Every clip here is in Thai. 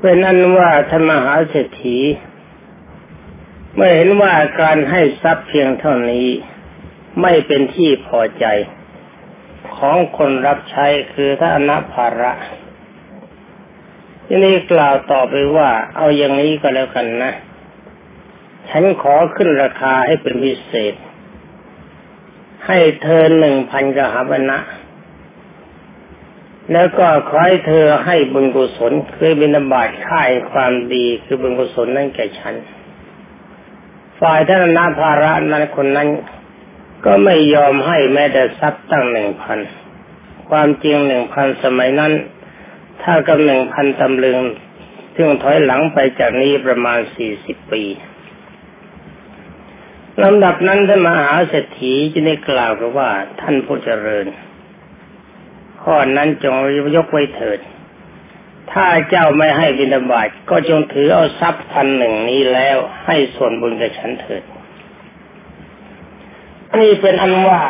เป็นนั้นว่าธรรมหาเศรษฐีเมื่อเห็นว่าการให้ทรัพย์เพียงเท่านี้ไม่เป็นที่พอใจ ของคนรับใช้คือท่านภาระที่นี้กล่าวต่อไปว่า เอาอย่างนี้ก็แล้วกันนะ ฉันขอขึ้นราคาให้เป็นพิเศษ ให้เธอหนึ่งพันกหาบนะ แล้วก็ขอให้เธอให้บุญกุศลคือบิณฑบาตค่ายความดีคือบุญกุศลนั่นแก่ฉัน ฝ่ายท่านนาภาระนั้นคนนั้น ก็ไม่ยอมให้แม้แต่ทรัพย์ตั้งหนึ่งพันความจริงหนึ่งพันสมัยนั้น ถ้ากับหนึ่งพันตำลึงซึ่งถอยหลังไปจากนี้ประมาณสี่สิบปีลำดับนั้นท่านมหาเศรษฐีจะได้กล่าวกับว่าท่านผู้เจริญ ข้อนั้นจงยกไว้เถิด ถ้าเจ้าไม่ให้บิณฑบาตก็จงถือเอาทรัพย์พันหนึ่งนี้แล้วให้ส่วนบุญกับฉันเถิด นี่เป็นอันว่า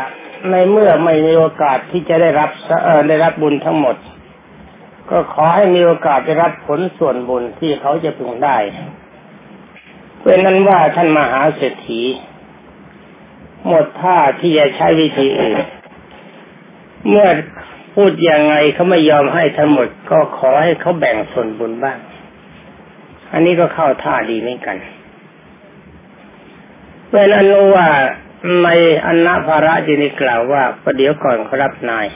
ในเมื่อไม่มีโอกาสที่จะได้รับเออได้รับบุญทั้งหมด ก็ขอให้มีโอกาสได้รับผลส่วนบุญที่เขาจะพึงได้เป็นนั้นว่าท่านมหาเศรษฐี หมดท่าที่จะใช้วิธีอื่นเมื่อ พูดยังไงเขาไม่ยอมให้ทั้งหมด ก็ขอให้เขาแบ่งส่วนบุญบ้าง อันนี้ก็เข้าท่าดีเหมือนกันเป็นอนุว่าในอนาภาระจีนิกล่าวว่าประเดี๋ยวก่อนครับนาย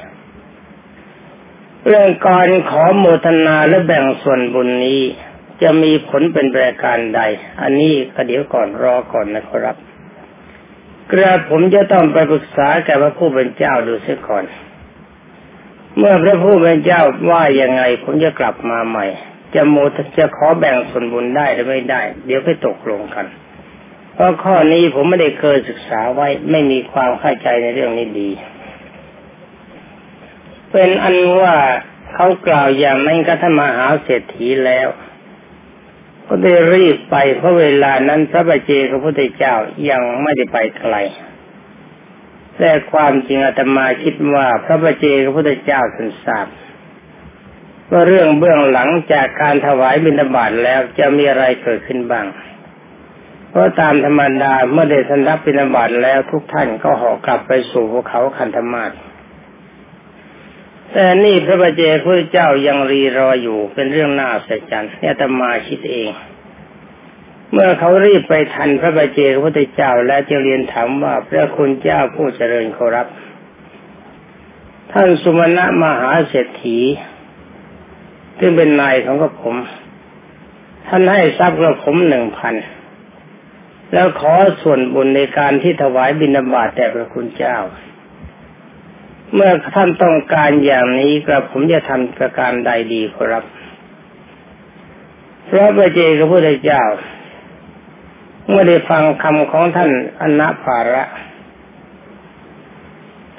เรื่องการขอโมทนาและแบ่งส่วนบุญนี้ จะมีผลเป็นประการใด อันนี้ประเดี๋ยวก่อนรอก่อนนะครับกระผมจะต้องไปปรึกษาแก่พระผู้เป็นเจ้าดูเสียก่อน เมื่อพระผู้เป็นเจ้าว่ายังไงผมจะกลับมาใหม่ จะโมจะขอแบ่งส่วนบุญได้หรือไม่ได้ เดี๋ยวไปตกลงกัน เพราะข้อนี้ผมไม่ได้เคยศึกษาไว้ไม่มีความเข้าใจในเรื่องนี้ดี เป็นอันว่าเขากล่าวอย่างนั้นก็ท่านมหาเศรษฐีแล้ว ก็ได้รีบไปเพราะเวลานั้นพระบาเจพระพุทธเจ้ายังไม่ได้ไปไกล แต่ความจริงอาตมาคิดว่าพระประเจกพระพุทธเจ้าทรงทราบว่าเรื่องเบื้องหลังจากการถวายบิณฑบาตแล้วจะมีอะไรเกิดขึ้นบ้าง เพราะตามธรรมดาเมื่อได้สันรับบิณฑบาตแล้วทุกท่านก็ห่อกลับไปสู่ภูเขาคันธมาศแต่นี่พระประเจกพระเจ้ายังรีรออยู่เป็นเรื่องน่าสัจจรรย์เนี่ยตมาคิดเอง เมื่อเขารีบไปทันพระบาเจพระพุทธเจ้าและจะเรียนถามว่าพระคุณเจ้าผู้เจริญเขอรับ ท่านสุมาณะมหาเศรษฐีซึ่งเป็นนายของกระผม ท่านให้ทรัพย์กระผมหนึ่งพันแล้วขอส่วนบุญในการที่ถวายบิณฑบาตแต่พระคุณเจ้า เมื่อท่านต้องการอย่างนี้กระผมจะทำประการใดดีครับ พระบาเจพระพุทธเจ้า เมื่อได้ฟังคำของท่านอนาภาระ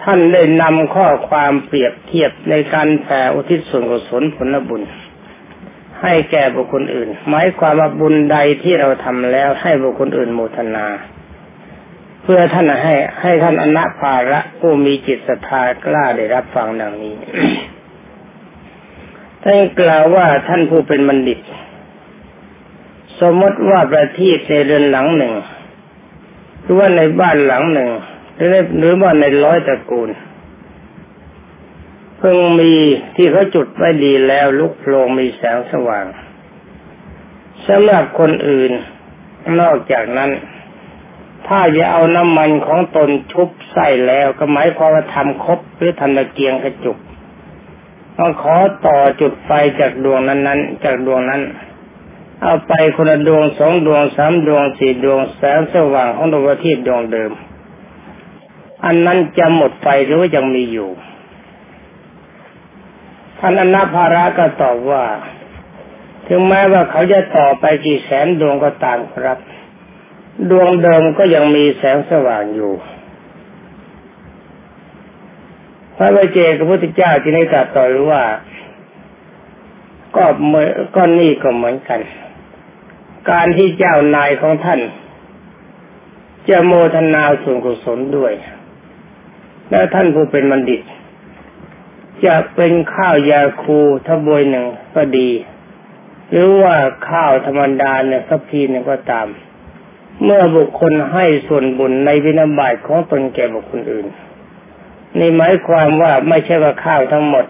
ท่านได้นำข้อความเปรียบเทียบในการแผ่อุทิศส่วนกุศลผลบุญ ให้แก่บุคคลอื่น หมายความว่าบุญใดที่เราทำแล้วให้บุคคลอื่นโมทนา เพื่อท่านให้ให้ท่านอนาภาระผู้มีจิตศรัทธากล้าได้รับฟังดังนี้ท่านกล่าวว่าท่านผู้เป็นบัณฑิต สมมติว่าประทีปในเรือนหลังหนึ่ง หรือว่าในบ้านหลังหนึ่ง หรือหรือว่าในร้อยตระกูล เพิ่งมีที่เขาจุดไว้ดีแล้วลุกโผล่มีแสงสว่างสำหรับคนอื่นนอกจากนั้น ถ้าจะเอาน้ำมันของตนชุบใส่แล้วก็หมายความว่าทำครบหรือทำตะเกียงกระจุกต้องขอต่อจุดไฟจากดวงนั้นๆ จากดวงนั้น เอาไปคนละดวงสองดวงสามดวงสี่ดวงแสงสว่างของดวงอาทิตย์ดวงเดิม อันนั้นจะหมดไฟหรือว่ายังมีอยู่ท่านอนาภาระก็ตอบว่า ถึงแม้ว่าเขาจะต่อไปกี่แสนดวงก็ตามครับ ดวงเดิมก็ยังมีแสงสว่างอยู่พระวเจกพระพุทธเจ้าจึงได้ตรัสต่อว่าก็เมื่อก็นี่ก็เหมือนกัน การที่เจ้านายของท่าน จะโมทนาส่วนกุศลด้วย แล้วท่านผู้เป็นบัณฑิต จะเป็นข้าวยาคูทบวยหนึ่งก็ดี หรือว่าข้าวธรรมดาเนี่ยสักพีหนึ่งก็ตาม เมื่อบุคคลให้ส่วนบุญในวินาบาตของตนแก่บุคคลอื่นนี่หมายความว่าไม่ใช่ว่าข้าวทั้งหมด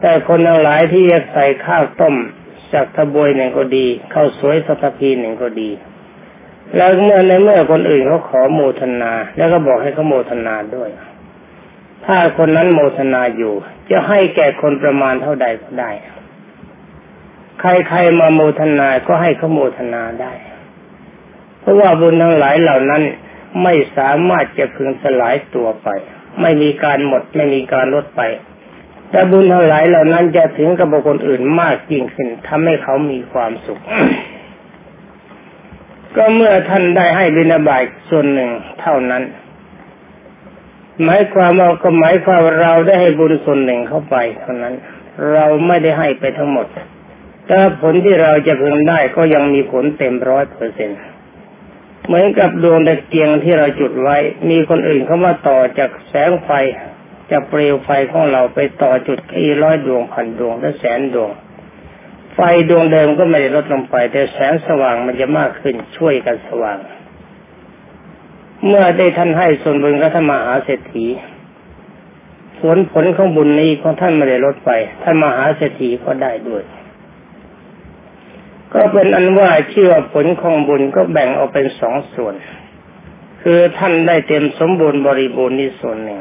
แต่คนทั้งหลายที่อยากใส่ข้าวต้ม จากทบวยหนึ่งก็ดี เข้าสวยสักพีหนึ่งก็ดี แล้วเมื่อในเมื่อคนอื่นเขาขอโมทนา แล้วก็บอกให้เขาโมทนาด้วย ถ้าคนนั้นโมทนาอยู่ จะให้แก่คนประมาณเท่าใดก็ได้ ใครๆมาโมทนาก็ให้เขาโมทนาได้ เพราะว่าบุญทั้งหลายเหล่านั้นไม่สามารถจะพึงสลายตัวไป ไม่มีการหมดไม่มีการลดไป แต่บุญทั้งหลายเหล่านั้นจะถึงกับบุคคลอื่นมากยิ่งขึ้นทำให้เขามีความสุข ก็เมื่อท่านได้ให้บินาบายส่วนหนึ่งเท่านั้น หมายความว่าก็หมายความเราได้ให้บุญส่วนหนึ่งเข้าไปเท่านั้น เราไม่ได้ให้ไปทั้งหมดแต่ผลที่เราจะพึงได้ก็ยังมีผลเต็มร้อยเปอร์เซ็นต์เหมือนกับดวงตะเกียงที่เราจุดไว้ มีคนอื่นเข้ามาต่อจากแสงไฟ จากเปลวไฟของเราไปต่อจุดอีร้อยดวงพันดวงและแสนดวง ไฟดวงเดิมก็ไม่ได้ลดลงไป แต่แสงสว่างมันจะมากขึ้นช่วยกันสว่าง เมื่อได้ท่านให้ส่วนบุญกับท่านมหาเศรษฐีผลผลของบุญนี้ของท่านไม่ได้ลดไป ท่านมหาเศรษฐีก็ได้ด้วย ก็เป็นอันว่าเชื่อผลของบุญก็แบ่งออกเป็นสองส่วน คือท่านได้เต็มสมบูรณ์บริบูรณ์นี่ส่วนหนึ่ง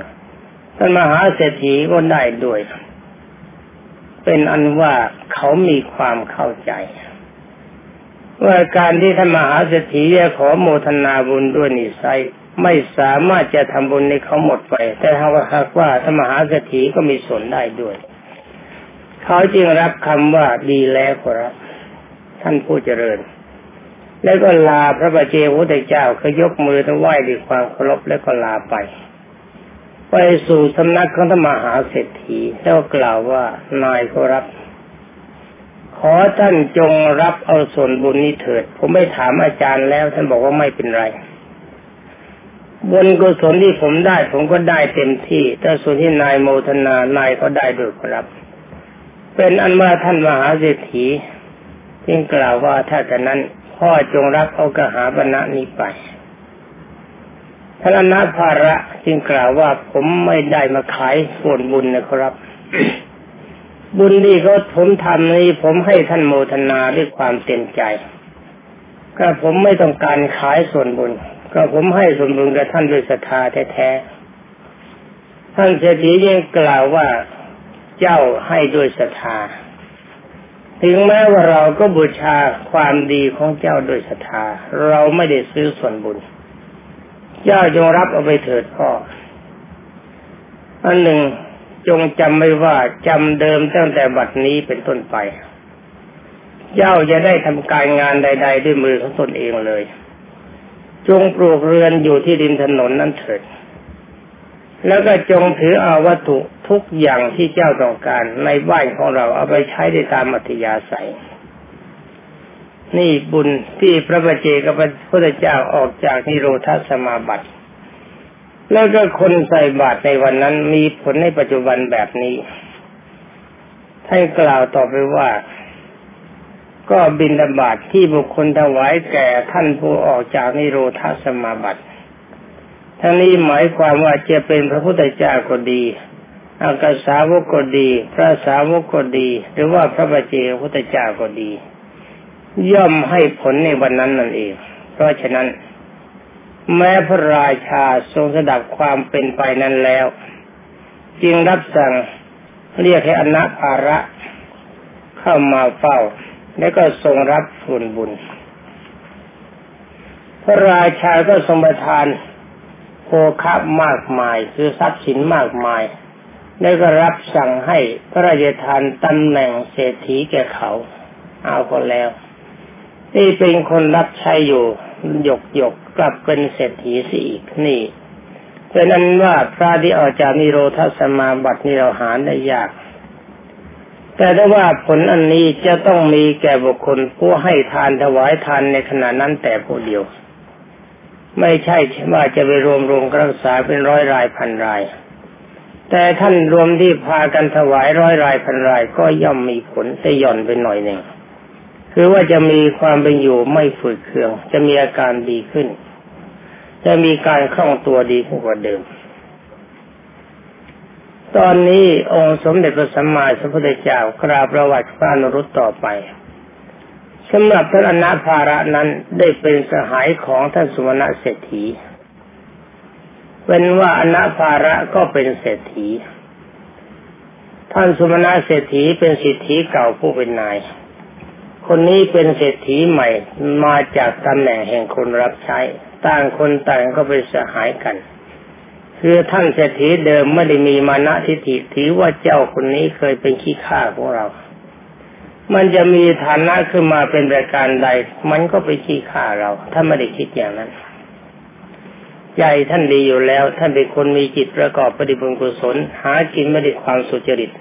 ท่านมหาเศรษฐีก็ได้ด้วย เป็นอันว่าเขามีความเข้าใจ ว่าการที่ท่านมหาเศรษฐีจะขอโมทนาบุญด้วยนิสัยไม่สามารถจะทำบุญในเขาหมดไป แต่ถ้าว่าหากว่าท่านมหาเศรษฐีก็มีส่วนได้ด้วย เขาจึงรับคำว่าดีแล้วครับ ท่านผู้เจริญ แล้วก็ลาพระบาเจวุฒิเจ้าก็ยกมือถวายด้วยความเคารพแล้วก็ลาไป ไปสู่สำนักของธรรมหาเศรษฐีแล้วกล่าวว่านายเขารับ ขอท่านจงรับเอาส่วนบุญนี้เถิด ผมไม่ถามอาจารย์แล้ว ท่านบอกว่าไม่เป็นไรบุญกุศลที่ผมได้ ผมก็ได้เต็มที่ แต่ส่วนที่นายโมทนานายเขาได้ด้วยครับ เป็นอันว่าท่านมหาเศรษฐีจึงกล่าวว่าถ้าแต่นั้นพ่อจงรับเอากระหาบรรณะนี้ไป ท่านาภาระจึงกล่าวว่าผมไม่ได้มาขายส่วนบุญนะครับ บุญที่เขาผมทำนี้ผมให้ท่านโมทนาด้วยความเต็มใจ ก็ผมไม่ต้องการขายส่วนบุญ ก็ผมให้ส่วนบุญกับท่านด้วยศรัทธาแท้ๆท่านเศรษฐียังกล่าวว่าเจ้าให้ด้วยศรัทธาถึงแม้ว่าเราก็บูชาความดีของเจ้าโดยศรัทธาเราไม่ได้ซื้อส่วนบุญ เจ้าจงรับเอาไปเถิดพ่ออันหนึ่งจงจำไว้ว่าจำเดิมตั้งแต่บัดนี้เป็นต้นไป เจ้าจะได้ทำการงานใด ๆ ด้วยมือของตนเองเลย จงปลูกเรือนอยู่ที่ริมถนนนั้นเถิด แล้วก็จงถือเอาวัตถุทุกอย่างที่เจ้าต้องการในบ้านของเราเอาไปใช้ได้ตามอัธยาศัย นี่บุญที่พระบาเจกับพระพุทธเจ้าออกจากนิโรธาสมาบัติ แล้วก็คนใส่บาตรในวันนั้นมีผลในปัจจุบันแบบนี้ท่านกล่าวต่อไปว่า ก็บินบาตที่บุคคลถวายแก่ท่านผู้ออกจากนิโรธาสมาบัติทั้งนี้หมายความว่าจะเป็นพระพุทธเจ้าก็ดีอากาสาวกก็ดี พระสาวกก็ดี หรือว่าพระบัจเจกพุทธเจ้าก็ดี ย่อมให้ผลในวันนั้นนั่นเอง เพราะฉะนั้น แม้พระราชาทรงสดับความเป็นไปนั้นแล้ว จึงรับสั่งเรียกให้อนาภาระเข้ามาเฝ้า แล้วก็ทรงรับส่วนบุญ พระราชาก็ทรงประทานโภคะมากมาย คือทรัพย์สินมากมาย แล้ก็รับสั่งให้พระราชทานตำแหน่งเศรษฐีแก่เขา เอาคนแล้ว นี่เป็นคนรับใช้อยู่หยกหยกกลับเป็นเศรษฐีสิอีกนี่เพราะนั้นว่าพระที่ออกจากนิโรธสมาบัตินี่เราหาได้ยาก แต่ถ้าว่าผลอันนี้จะต้องมีแก่บุคคลผู้ให้ทานถวายทานในขณะนั้นแต่ผู้เดียว ไม่ใช่ว่าจะไปรวมรวมรักษาเป็นร้อยรายพันราย แต่ท่านรวมที่พากันถวายร้อยรายพันรายก็ย่อมมีผลแต่ย่อนไปหน่อยหนึ่ง คือว่าจะมีความเป็นอยู่ไม่ฝืดเคือง จะมีอาการดีขึ้น จะมีการคล่องตัวดีขึ้นกว่าเดิม ตอนนี้องค์สมเด็จพระสัมมาสัมพุทธเจ้ากราบประวัติพระนรุตต่อไปสำหรับท่านอนาภาระนั้นได้เป็นสหายของท่านสุวรรณเศรษฐีเป็นว่าอนาภาระก็เป็นเศรษฐี ท่านสุวรรณเศรษฐีเป็นสิทธิเก่าผู้เป็นนาย คนนี้เป็นเศรษฐีใหม่มาจากตำแหน่งแห่งคนรับใช้ ต่างคนต่างก็เป็นสหายกัน คือท่านเศรษฐีเดิมไม่ได้มีมานะทิฏฐิถือว่าเจ้าคนนี้เคยเป็นขี้ข้าของเรา มันจะมีฐานะขึ้นมาเป็นรายการใด มันก็ไปขี้ข่าเรา ถ้าไม่ได้คิดอย่างนั้นใจท่านดีอยู่แล้ว ท่านเป็นคนมีจิตประกอบปฏิบุญกุศล หากินไม่ได้ความสุจริต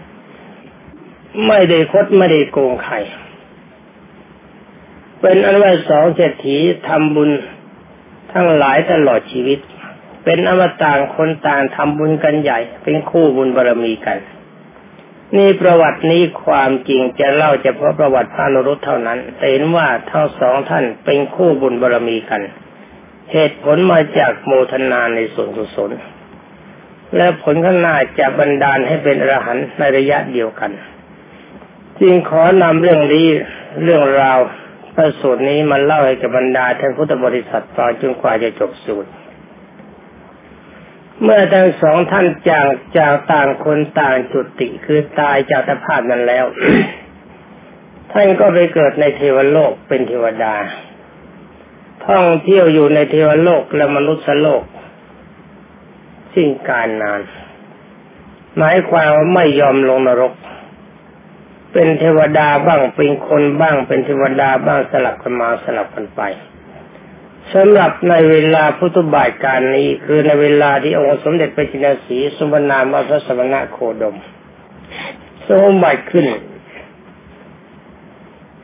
ไม่ได้คดไม่ได้โกงใคร เป็นอันว่าสองเศรษฐีทำบุญทั้งหลายตลอดชีวิต เป็นอมตะคนต่างทำบุญกันใหญ่ เป็นคู่บุญบารมีกัน นี่ประวัตินี้ความจริงจะเล่าเฉพาะประวัติพระนรุตเท่านั้นแต่เห็นว่าทั้งสองท่านเป็นคู่บุญบารรมีกัน เหตุผลมาจากโมทนาในส่วนกุศลและผลข้างหน้าจะบันดาลให้เป็นอรหันต์ในระยะเดียวกัน จึงขอนำเรื่องนี้เรื่องราว พระสูตรนี้มาเล่าให้กับบรรดาท่านพุทธบริษัทฟังจนกว่าจะจบสูตร เมื่อทั้งสองท่านจากจากต่างคนต่างจุติคือตายจากสภาพนั้นแล้ว ท่านก็ไปเกิดในเทวโลกเป็นเทวดา ท่องเที่ยวอยู่ในเทวโลกและมนุษย์โลกสิ้นการนาน หมายความว่าไม่ยอมลงนรก เป็นเทวดาบ้างเป็นคนบ้างเป็นเทวดาบ้างสลับกันมาสลับกันไปสำหรับในเวลาพุทธบ่าทการนี้ คือในเวลาที่องค์สมเด็จพระจินสีสมนามพระสมณะโคดมสมบัติขึ้น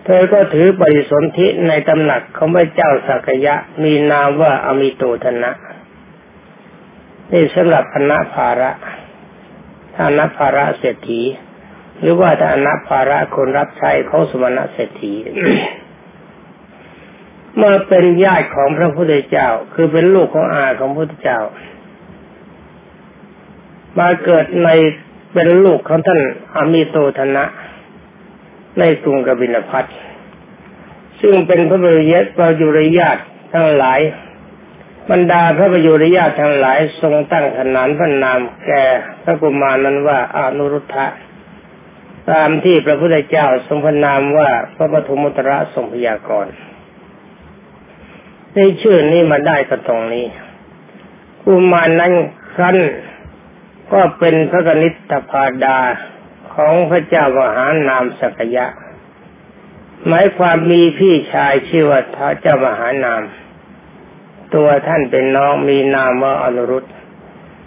เธอก็ถือปฏิสนธิในตำหนักของพระเจ้าสักยะ มีนามว่าอมิโตธนะนี่สำหรับอนัภาระถ้านภาระเศรษฐี หรือว่าถ้าอนัภาระคนรับใช้เขาสมณะเศรษฐีมาเป็นญาติของพระพุทธเจ้า คือเป็นลูกของอาของพระพุทธเจ้า มาเกิดในเป็นลูกของท่านอามิโตธนะ ในกรุงกบิลพัทซึ่งเป็นพระบริยประยุรญาติทั้งหลาย บรรดาพระประยุรญาติทั้งหลาย ทรงตั้งขนานพระนามแก่พระกุมารนั้นว่าอานุรุทธะ ตามที่พระพุทธเจ้าทรงพนามว่าพระปฐมุตระทรงพยากรณ์ในชื่อนี้มาได้ก็ตรงนี้กุมารนั้นครั้นก็เป็นพระกนิษฐพาดาของพระเจ้ามหานามสักยะ หมายความมีพี่ชายชื่อว่าท้าเจ้ามหานาม ตัวท่านเป็นน้องมีนามว่าอนุรุต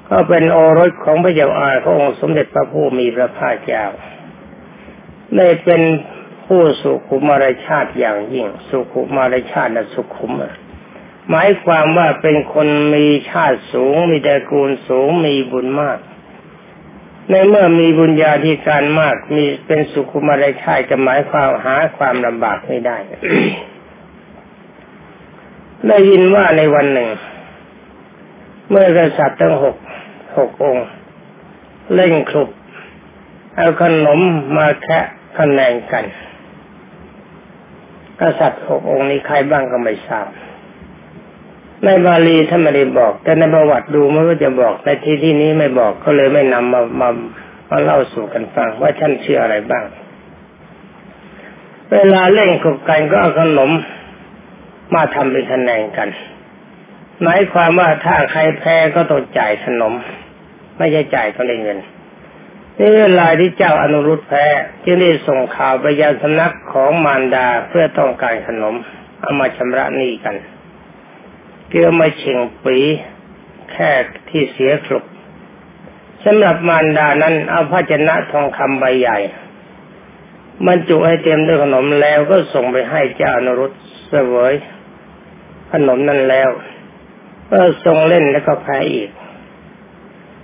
ก็เป็นโอรสของพระเจ้าอาขององค์สมเด็จพระผู้มีพระภาคเจ้า ได้เป็นผู้สุขุมารชาติอย่างยิ่ง สุขุมารชาตินะสุขุมหมายความว่าเป็นคนมีชาติสูง มีตระกูลสูงมีบุญมาก ในเมื่อมีบุญญาธิการมากมีเป็นสุขุมารชาติจะหมายความหาความลำบากไม่ได้ ได้ยินว่าในวันหนึ่ง เมื่อกษัตริย์ทั้งหกหกองค์ เล่นคลุบ เอาขนมมาแคะคะแนนกัน กษัตริย์หกองค์นี้ใครบ้างก็ไม่ทราบในบาลีท่านไม่ได้บอก แต่ในประวัติดูไม่ว่าจะบอกในที่ที่นี้ไม่บอกก็เลยไม่นำมามามาเล่าสู่กันฟังว่าท่านเชื่ออะไรบ้าง เวลาเล่นขบกันก็เอาขนมมาทำเป็นคะแนนกันหมายความว่าถ้าใครแพ้ก็ต้องจ่ายขนม ไม่ใช่จ่ายต้องได้เงิน นี่เวลาที่เจ้าอนุรุตแพ้จึงได้ส่งข่าวไปยังสำนักของมารดาเพื่อต้องการขนมเอามาชำระหนี้กันเกลือมาเฉ่งปีแค่ที่เสียครุกสำหรับมารดานั้นเอาภาชนะทองคำใบใหญ่บรรจุให้เต็มด้วยขนมแล้วก็ส่งไปให้เจ้านรุษเสวยขนมนั้นแล้วก็ส่งเล่นแล้วก็แพ้อีก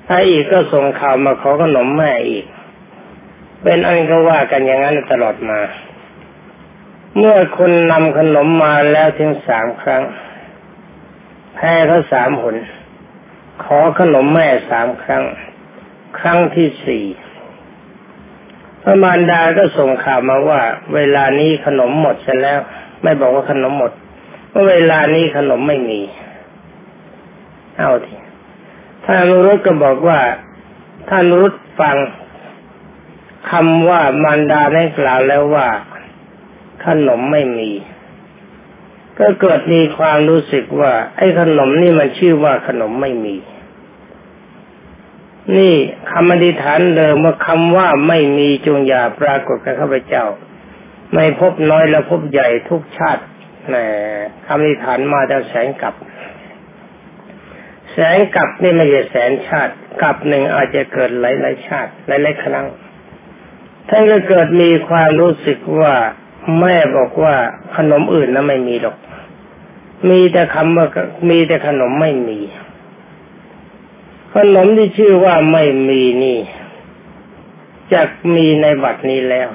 แพ้อีกก็ส่งข่าวมาขอขนมแม่อีก เป็นอันก็ว่ากันอย่างนั้นตลอดมา เมื่อคนนำขนมมาแล้วถึงสามครั้งแพ้เขาสามหน ขอขนมแม่สามครั้ง ครั้งที่สี่พระมารดาก็ส่งข่าวมาว่า เวลานี้ขนมหมดเสร็จแล้ว ไม่บอกว่าขนมหมดว่าเวลานี้ขนมไม่มี เอาที ท่านรุษก็บอกว่าท่านรุษฟังคำว่ามารดาได้กล่าวแล้วว่าขนมไม่มี ก็เกิดมีความรู้สึกว่า ไอ้ขนมนี่มันชื่อว่าขนมไม่มี นี่คำอธิษฐานเดิมว่าคำว่าไม่มีจงอย่าปรากฏกับข้าพเจ้า ไม่พบน้อยและพบใหญ่ทุกชาติแหมคำอธิษฐานมาจากแสงกับ สงกับนี่ไม่ใช่แสนชาติกับหนึ่งอาจจะเกิดหลายๆชาติหลายๆครั้งท่านก็เกิดมีความรู้สึกว่าแม่บอกว่าขนมอื่นนั้นไม่มีหรอก มีแต่คำว่ามีแต่ขนมไม่มี ขนมที่ชื่อว่าไม่มีนี่จะมีในบัดนี้แล้ว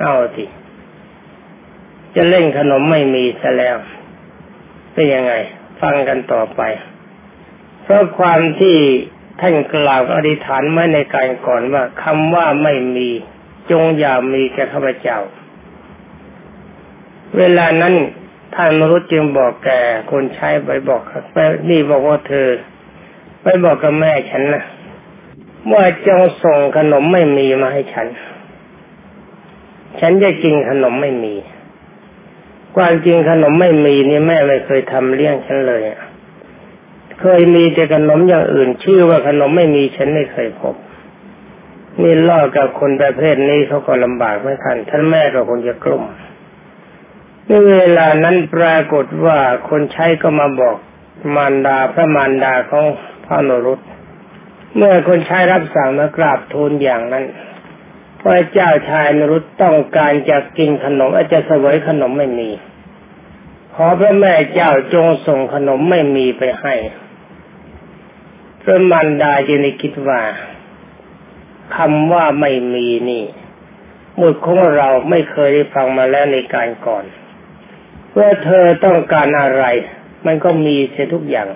เอาทีจะเล่นขนมไม่มีซะแล้วเป็นยังไง ฟังกันต่อไป เพราะความที่ท่านกล่าวอธิษฐานไว้ในการก่อนว่าคำว่าไม่มีจงอย่ามีแก่ข้าพเจ้า เวลานั้นท่านมรุษจึงบอกแกคนใช้ไปบอกไปนี่บอกว่าเธอ ไปบอกกับแม่ฉันนะว่าจงส่งขนมไม่มีมาให้ฉัน ฉันจะกินขนมไม่มีความจริงขนมไม่มีนี่แม่ไม่เคยทำเลี้ยงฉันเลยอะ เคยมีแต่ขนมอย่างอื่น ชื่อว่าขนมไม่มีฉันไม่เคยพบ นี่ล่อกับคนประเภทนี้เขาก็ลำบากไม่ทันท่านแม่ก็คงจะกลุ้มในเวลานั้นปรากฏว่าคนใช้ก็มาบอกมารดาพระมารดาของพระนรุตเมื่อคนใช้รับสั่งมากราบทูลอย่างนั้นพระเจ้าชายนรุตต้องการจะกินขนมอาจจะเสวยขนมไม่มี ขอพระแม่เจ้าจงส่งขนมไม่มีไปให้ พระมารดาจึงได้คิดว่าคำว่าไม่มีนี่มุดของเราไม่เคยได้ฟังมาแล้วในการก่อนเมื่อเธอต้องการอะไร มันก็มีเสียทุกอย่าง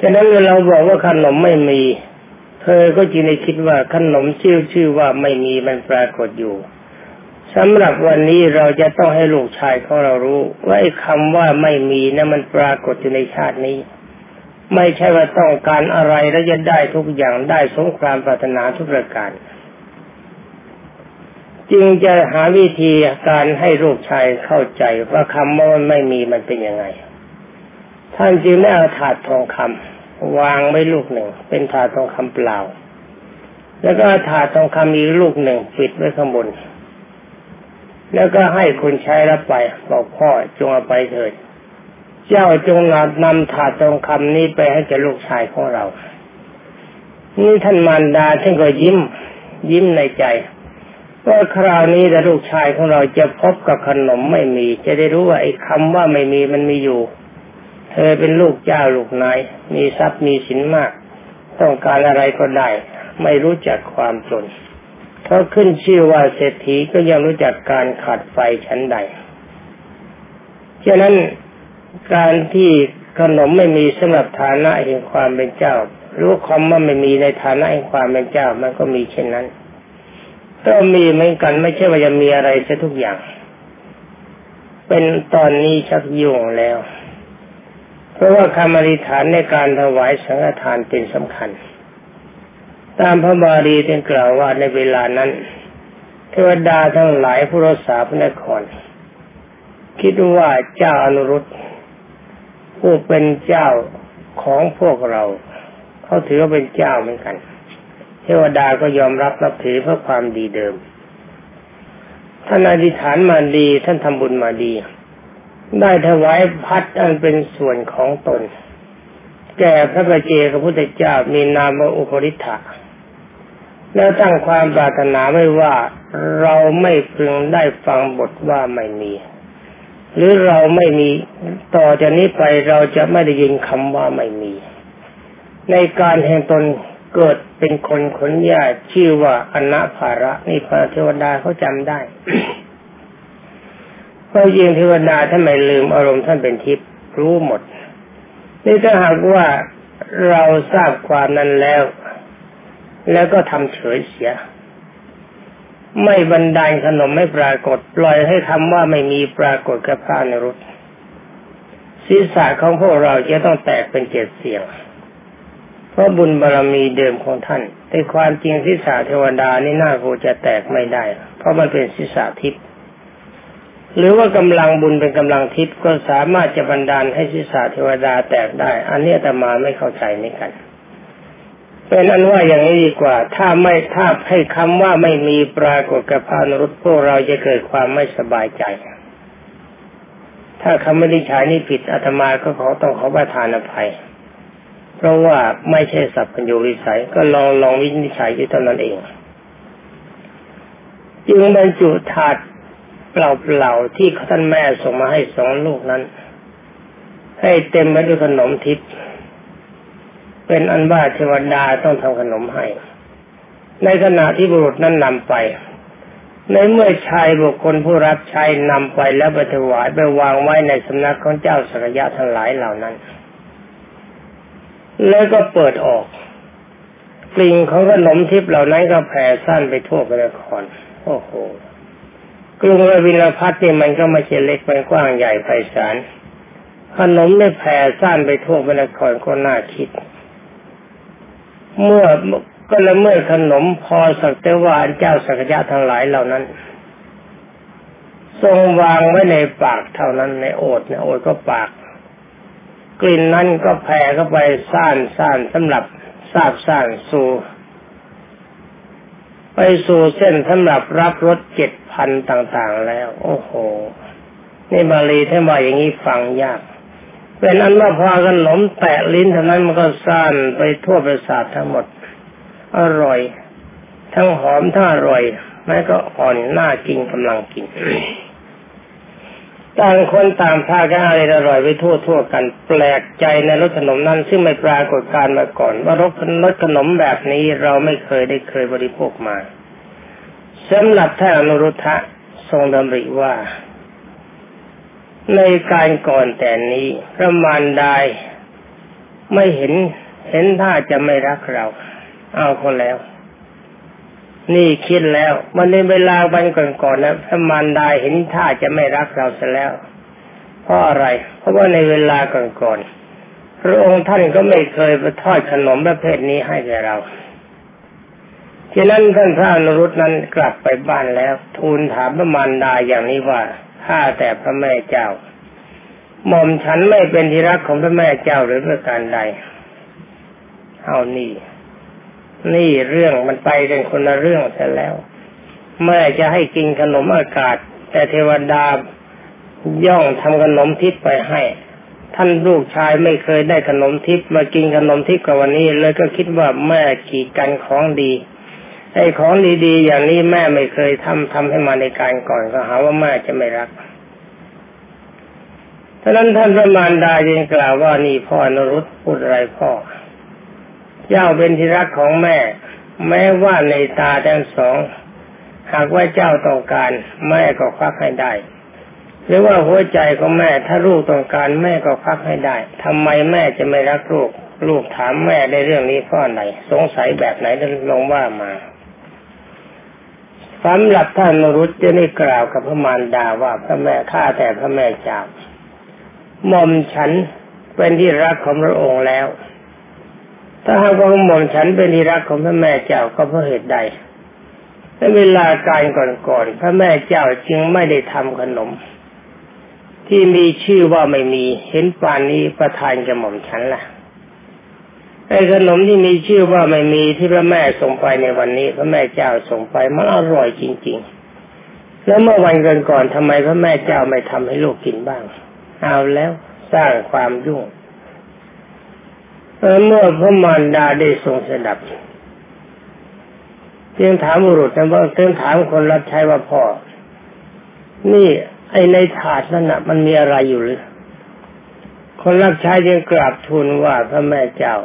ฉะนั้นเมื่อเราบอกว่าขนมไม่มี เธอก็จึงได้คิดว่าขนมชื่อชื่อว่าไม่มีมันปรากฏอยู่สำหรับวันนี้เราจะต้องให้ลูกชายของเรารู้ ว่าไอ้คำว่าไม่มีนะั้นมันปรากฏอยู่ในชาตินี้ ไม่ใช่ว่าต้องการอะไรแล้วจะได้ทุกอย่างได้สงครามปรารถนาทุกประการจึงจะหาวิธีการให้ลูกชายเข้าใจว่าคำว่ามันไม่มีมันเป็นยังไง ท่านจึงได้เอาถาดทองคำวางไว้ลูกหนึ่ง เป็นถาดทองคำเปล่า แล้วก็ถาดทองคำอีกลูกหนึ่งปิดไว้ข้างบน แล้วก็ให้คนใช้รับไปบอกพ่อจงเอาไปเถิด เจ้าจงนำถาดทองคำนี้ไปให้แก่ลูกชายของเรา นี่ท่านมารดาท่านก็ยิ้ม ยิ้มในใจว่าคราวนี้แต่ลูกชายของเราจะพบกับขนมไม่มี จะได้รู้ว่าไอ้คำว่าไม่มีมันมีอยู่ เธอเป็นลูกเจ้าลูกนาย มีทรัพย์มีสินมาก ต้องการอะไรก็ได้ ไม่รู้จักความจนเพราะขึ้นชื่อว่าเศรษฐีก็ยังรู้จักการขาดไฟชั้นใดฉะนั้น การที่ขนมไม่มีสำหรับฐานะแห่งความเป็นเจ้ารู้คำว่าไม่มีในฐานะแห่งความเป็นเจ้ามันก็มีเช่นนั้น ก็มีเหมือนกันไม่ใช่ว่าจะมีอะไรซะทุกอย่าง เป็นตอนนี้ชักยุ่งแล้ว เพราะว่าคำอธิษฐานในการถวายสังฆทานเป็นสำคัญ ตามพระบาลีที่กล่าวว่าในเวลานั้นเทวดาทั้งหลายผู้รักษาพระนคร คิดว่าเจ้าอนุรุต ผู้เป็นเจ้าของพวกเรา เขาถือว่าเป็นเจ้าเหมือนกัน เทวดาก็ยอมรับนับถือเพื่อความดีเดิม ท่านอธิษฐานมาดีท่านทำบุญมาดี ได้ถวายพัดอันเป็นส่วนของตน แก่พระบาเจพระพุทธเจ้ามีนามว่าอุปริธะแล้วตั้งความปรารถนาไว้ว่าเราไม่พึงได้ฟังบทว่าไม่มี หรือเราไม่มีต่อจากนี้ไปเราจะไม่ได้ยินคำว่าไม่มี ในการแห่งตนเกิดเป็นคนขนญาชื่อว่าอนาภาระนี่พระเทวดาเขาจำได้เพราะยิงเทวดาท่านไม่ลืมอารมณ์ท่านเป็นทิพย์รู้หมด นี่ถ้าหากว่าเราทราบความนั้นแล้ว แล้วก็ทำเฉยเสีย ไม่บันดาขนมไม่ปรากฏ ปล่อยให้คำว่าไม่มีปรากฏกับพระนรุตศีรษะของพวกเราจะต้องแตกเป็นเจ็ดเสียง เพราะบุญบารรมีเดิมของท่าน แต่ความจริงศีรษะเทวดานี่น่ากูจะแตกไม่ได้ เพราะมันเป็นศีรษะทิพย์หรือว่ากำลังบุญเป็นกำลังทิพย์ก็สามารถจะบันดาลให้ศีรษะเทวดาแตกได้ อันนี้แต่มาไม่เข้าใจนี่กัน เป็นอันว่าอย่างนี้ดีกว่า ถ้าไม่ถ้าให้คำว่าไม่มีปรากฏกับพานรุษพวกเราจะเกิดความไม่สบายใจ ถ้าคำไม่ได้ใช้นี่ผิดอาตมาก็ขอต้องขอประทานอภัย เพราะว่าไม่ใช่สัพพัญญูริสัยก็ลองลองวินิจฉัยอยู่เท่านั้นเองจึงบรรจุถาดเปล่าๆที่ท่านแม่ส่งมาให้สองลูกนั้น ให้เต็มไปด้วยขนมทิพย์ เป็นอันว่าเทวดาต้องทำขนมให้ ในขณะที่บุรุษนั้นนำไป ในเมื่อชายบุคคลผู้รับใช้นำไปแล้วไปถวายไปวางไว้ในสำนักของเจ้าสักยะทั้งหลายเหล่านั้น แล้วก็เปิดออกกลิ่นของขนมทิพย์เหล่านั้นก็แผ่สั้นไปทั่วพระนคร โอ้โห กรุงรวิลพัทนี่มันก็ไม่ใช่เล็กมันกว้างใหญ่ไพศาลขนมได้แผ่ซ่านไปทั่วพระนครก็น่าคิด เมื่อก็ละเมื่อขนมพอสักแต่ว่าเจ้าสักยะทั้งหลายเหล่านั้น ทรงวางไว้ในปากเท่านั้นในโอดในโอดก็ปาก กลิ่นนั้นก็แผ่เข้าไปซ่านซ่านสำหรับทราบซ่านสู่ไปสู่เส้นสำหรับรับรถเจ็ดพันต่าง ๆ แล้ว โอ้โห นี่บาลีท่านว่าอย่างนี้ฟังยาก เป็นอันว่าพอขนมแตะลิ้นเท่านั้นมันก็ซ่านไปทั่วประสาททั้งหมด อร่อย ทั้งหอมทั้งอร่อยแม้ก็อ่อนหน่ากินกำลังกินต่างคนต่างพากันอะไรอร่อยไปทั่วทั่วกัน แปลกใจในรสขนมนั้นซึ่งไม่ปรากฏการมาก่อน ว่ารสรสขนมแบบนี้เราไม่เคยได้เคยบริโภคมาสำหรับท่านอนุรุทธะทรงดำริว่า ในการก่อนแต่นี้พระมารดาไม่เห็นเห็นท่าจะไม่รักเรา เอาคนแล้ว นี่คิดแล้ว มันในเวลาวันก่อนๆนะพระมารดาเห็นท่าจะไม่รักเราซะแล้วเพราะอะไร เพราะว่าในเวลาก่อนๆพระองค์ท่านก็ไม่เคยไปทอดขนมประเภทนี้ให้แก่เราฉะนั้นท่านพระนรุตนั้นกลับไปบ้านแล้ว ทูลถามพระมารดาอย่างนี้ว่า ข้าแต่พระแม่เจ้า หม่อมฉันไม่เป็นที่รักของพระแม่เจ้าหรือประการใดเอานี่ นี่เรื่องมันไปเป็นคนละเรื่องเสียแล้ว แม่จะให้กินขนมอากาศ แต่เทวดาย่องทำขนมทิพย์ไปให้ ท่านลูกชายไม่เคยได้ขนมทิพย์มากินขนมทิพย์กับวันนี้เลยก็คิดว่าแม่กีดกันของดี ไอ้ของดีๆอย่างนี้แม่ไม่เคยทำทำให้มาในการก่อนก็หาว่าแม่จะไม่รักท่านั้นท่านพระมารดาจึงกล่าวว่านี่พ่อนรุตพูดอะไรพ่อ เจ้าเป็นที่รักของแม่ แม้ว่าในตาทั้งสอง หากว่าเจ้าต้องการแม่ก็ควักให้ได้ หรือว่าหัวใจของแม่ถ้าลูกต้องการแม่ก็ควักให้ได้ทำไมแม่จะไม่รักลูก ลูกถามแม่ในเรื่องนี้พราะไหน สงสัยแบบไหนลองว่ามา สำหรับท่านรุษจะได้กล่าวกับพระมารดาว่าพระแม่ข้าแต่พระแม่เจ้าหม่อมฉันเป็นที่รักของพระองค์แล้ว ถ้าหากว่าหม่อมฉันเป็นที่รักของพระแม่เจ้าก็เพราะเหตุใดในเวลาการก่อนๆพระแม่เจ้าจึงไม่ได้ทำขนม ที่มีชื่อว่าไม่มีเห็นป่านนี้ประทานกับหม่อมฉันละ่ะ ไอ้ขนมที่มีชื่อว่าไม่มีที่พระแม่ส่งไปในวันนี้ พระแม่เจ้าส่งไปมันอร่อยจริง ๆ แล้วเมื่อวันก่อนก่อนทำไมพระแม่เจ้าไม่ทำให้ลูกกินบ้าง เอาแล้วสร้างความยุ่งเมื่อพระมารดาได้ทรงสดับจึงถามบุรุษนะว่าจึงถามคนรับใช้ว่าพ่อ นี่ไอ้ในถาดนั่นนะมันมีอะไรอยู่หรือคนรับใช้จึงกราบทูลว่าพระแม่เจ้า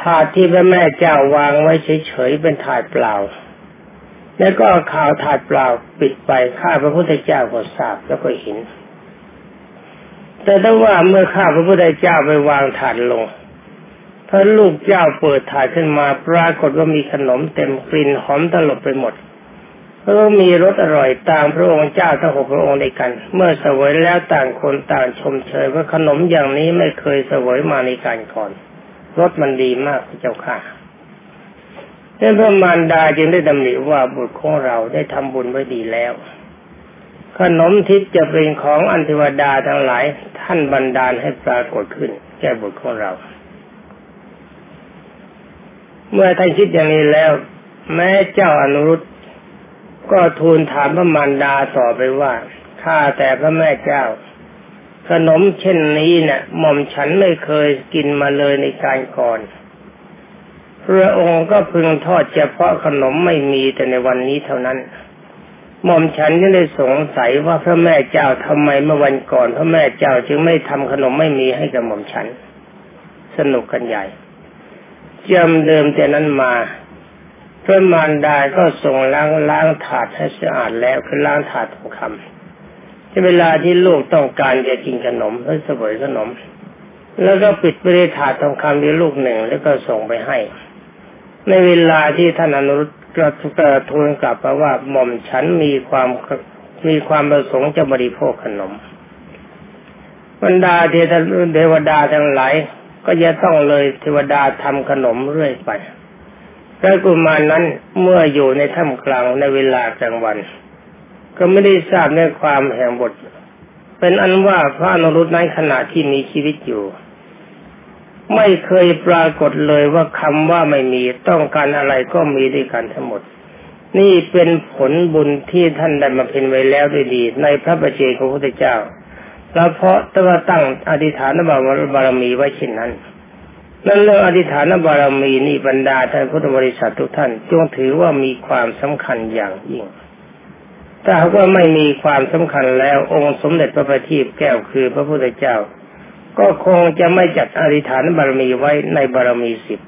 ถาดที่พระแม่เจ้าวางไว้เฉยๆเป็นถาดเปล่า แล้วก็ข่าวถาดเปล่าปิดไปข้าพระพุทธเจ้าก็ทราบแล้วก็เห็น แต่ถ้าว่าเมื่อข้าพระพุทธเจ้าไปวางถาดลงพระลูกเจ้าเปิดถาดขึ้นมาปรากฏว่ามีขนมเต็มกลิ่นหอมตลบไปหมดแล้วมีรสอร่อยตามพระองค์เจ้าทั้งหกพระองค์ด้วยกัน เมื่อเสวยแล้วต่างคนต่างชมเชยว่าขนมอย่างนี้ไม่เคยเสวยมาในการก่อน รสมันดีมากพระเจ้าค่ะเนื่อพระมารดาจึงได้ดำริว่าบุตรของเราได้ทำบุญไว้ดีแล้ว ขนมทิพย์จะเป็นของอันเทวดาทั้งหลาย ท่านบันดาลให้ปรากฏขึ้น แก่บุตรของเรา เมื่อท่านคิดอย่างนี้แล้ว แม้เจ้าอนุรุตก็ทูลถามพระมารดาต่อไปว่าข้าแต่พระแม่เจ้า ขนมเช่นนี้เนะ่ะหม่อมฉันไม่เคยกินมาเลยในการก่อนพระองค์ก็พึงทอดเฉพาะขนมไม่มีแต่ในวันนี้เท่านั้น หม่อมฉันยังได้สงสัยว่าพระแม่เจ้าทำไมเมื่อวันก่อน พระแม่เจ้าจึงไม่ทำขนมไม่มีให้กับหม่อมฉัน สนุกกันใหญ่จำเดิมแต่นั้นมาพระมารดาก็ส่งล้างล้างถาดให้สะอาดแล้วคือล้างถาดทองคำ เวลาที่ลูกต้องการจะกินขนมเพื่อเสวยขนม แล้วก็ปิดไปในถาดทองคำที่ลูกหนึ่งแล้วก็ส่งไปให้ ในเวลาที่ท่านอนุรุตก็ทูลกลับมาว่าหม่อมฉันมีความมีความประสงค์จะบริโภคขนมบรรดาเทวดาทั้งหลายก็จะต้องเลยเทวดาทำขนมเรื่อยไปพระกุมารนั้นเมื่ออยู่ในถ้ำกลางในเวลากลางวัน ก็ไม่ได้ทราบในความแห่งบท เป็นอันว่าพระนรุตนั้นขณะที่มีชีวิตอยู่ ไม่เคยปรากฏเลยว่าคำว่าไม่มีต้องการอะไรก็มีด้วยกันทั้งหมด นี่เป็นผลบุญที่ท่านได้มาเป็นไว้แล้วด้วยดี ในพระประเจของพระพุทธเจ้าแล้วเพราะตั้งตั้งอธิษฐานบารมีไว้เช่นนั้น นั่นเรื่องอธิษฐานบารมีนี่บรรดาท่านพุทธบริษัททุกท่านจงถือว่ามีความสำคัญอย่างยิ่ง ถ้าหากว่าไม่มีความสำคัญแล้วองค์สมเด็จพระบัณฑิตแก้วคือพระพุทธเจ้า ก็คงจะไม่จัดอธิษฐานบารมีไว้ในบารมีสิบ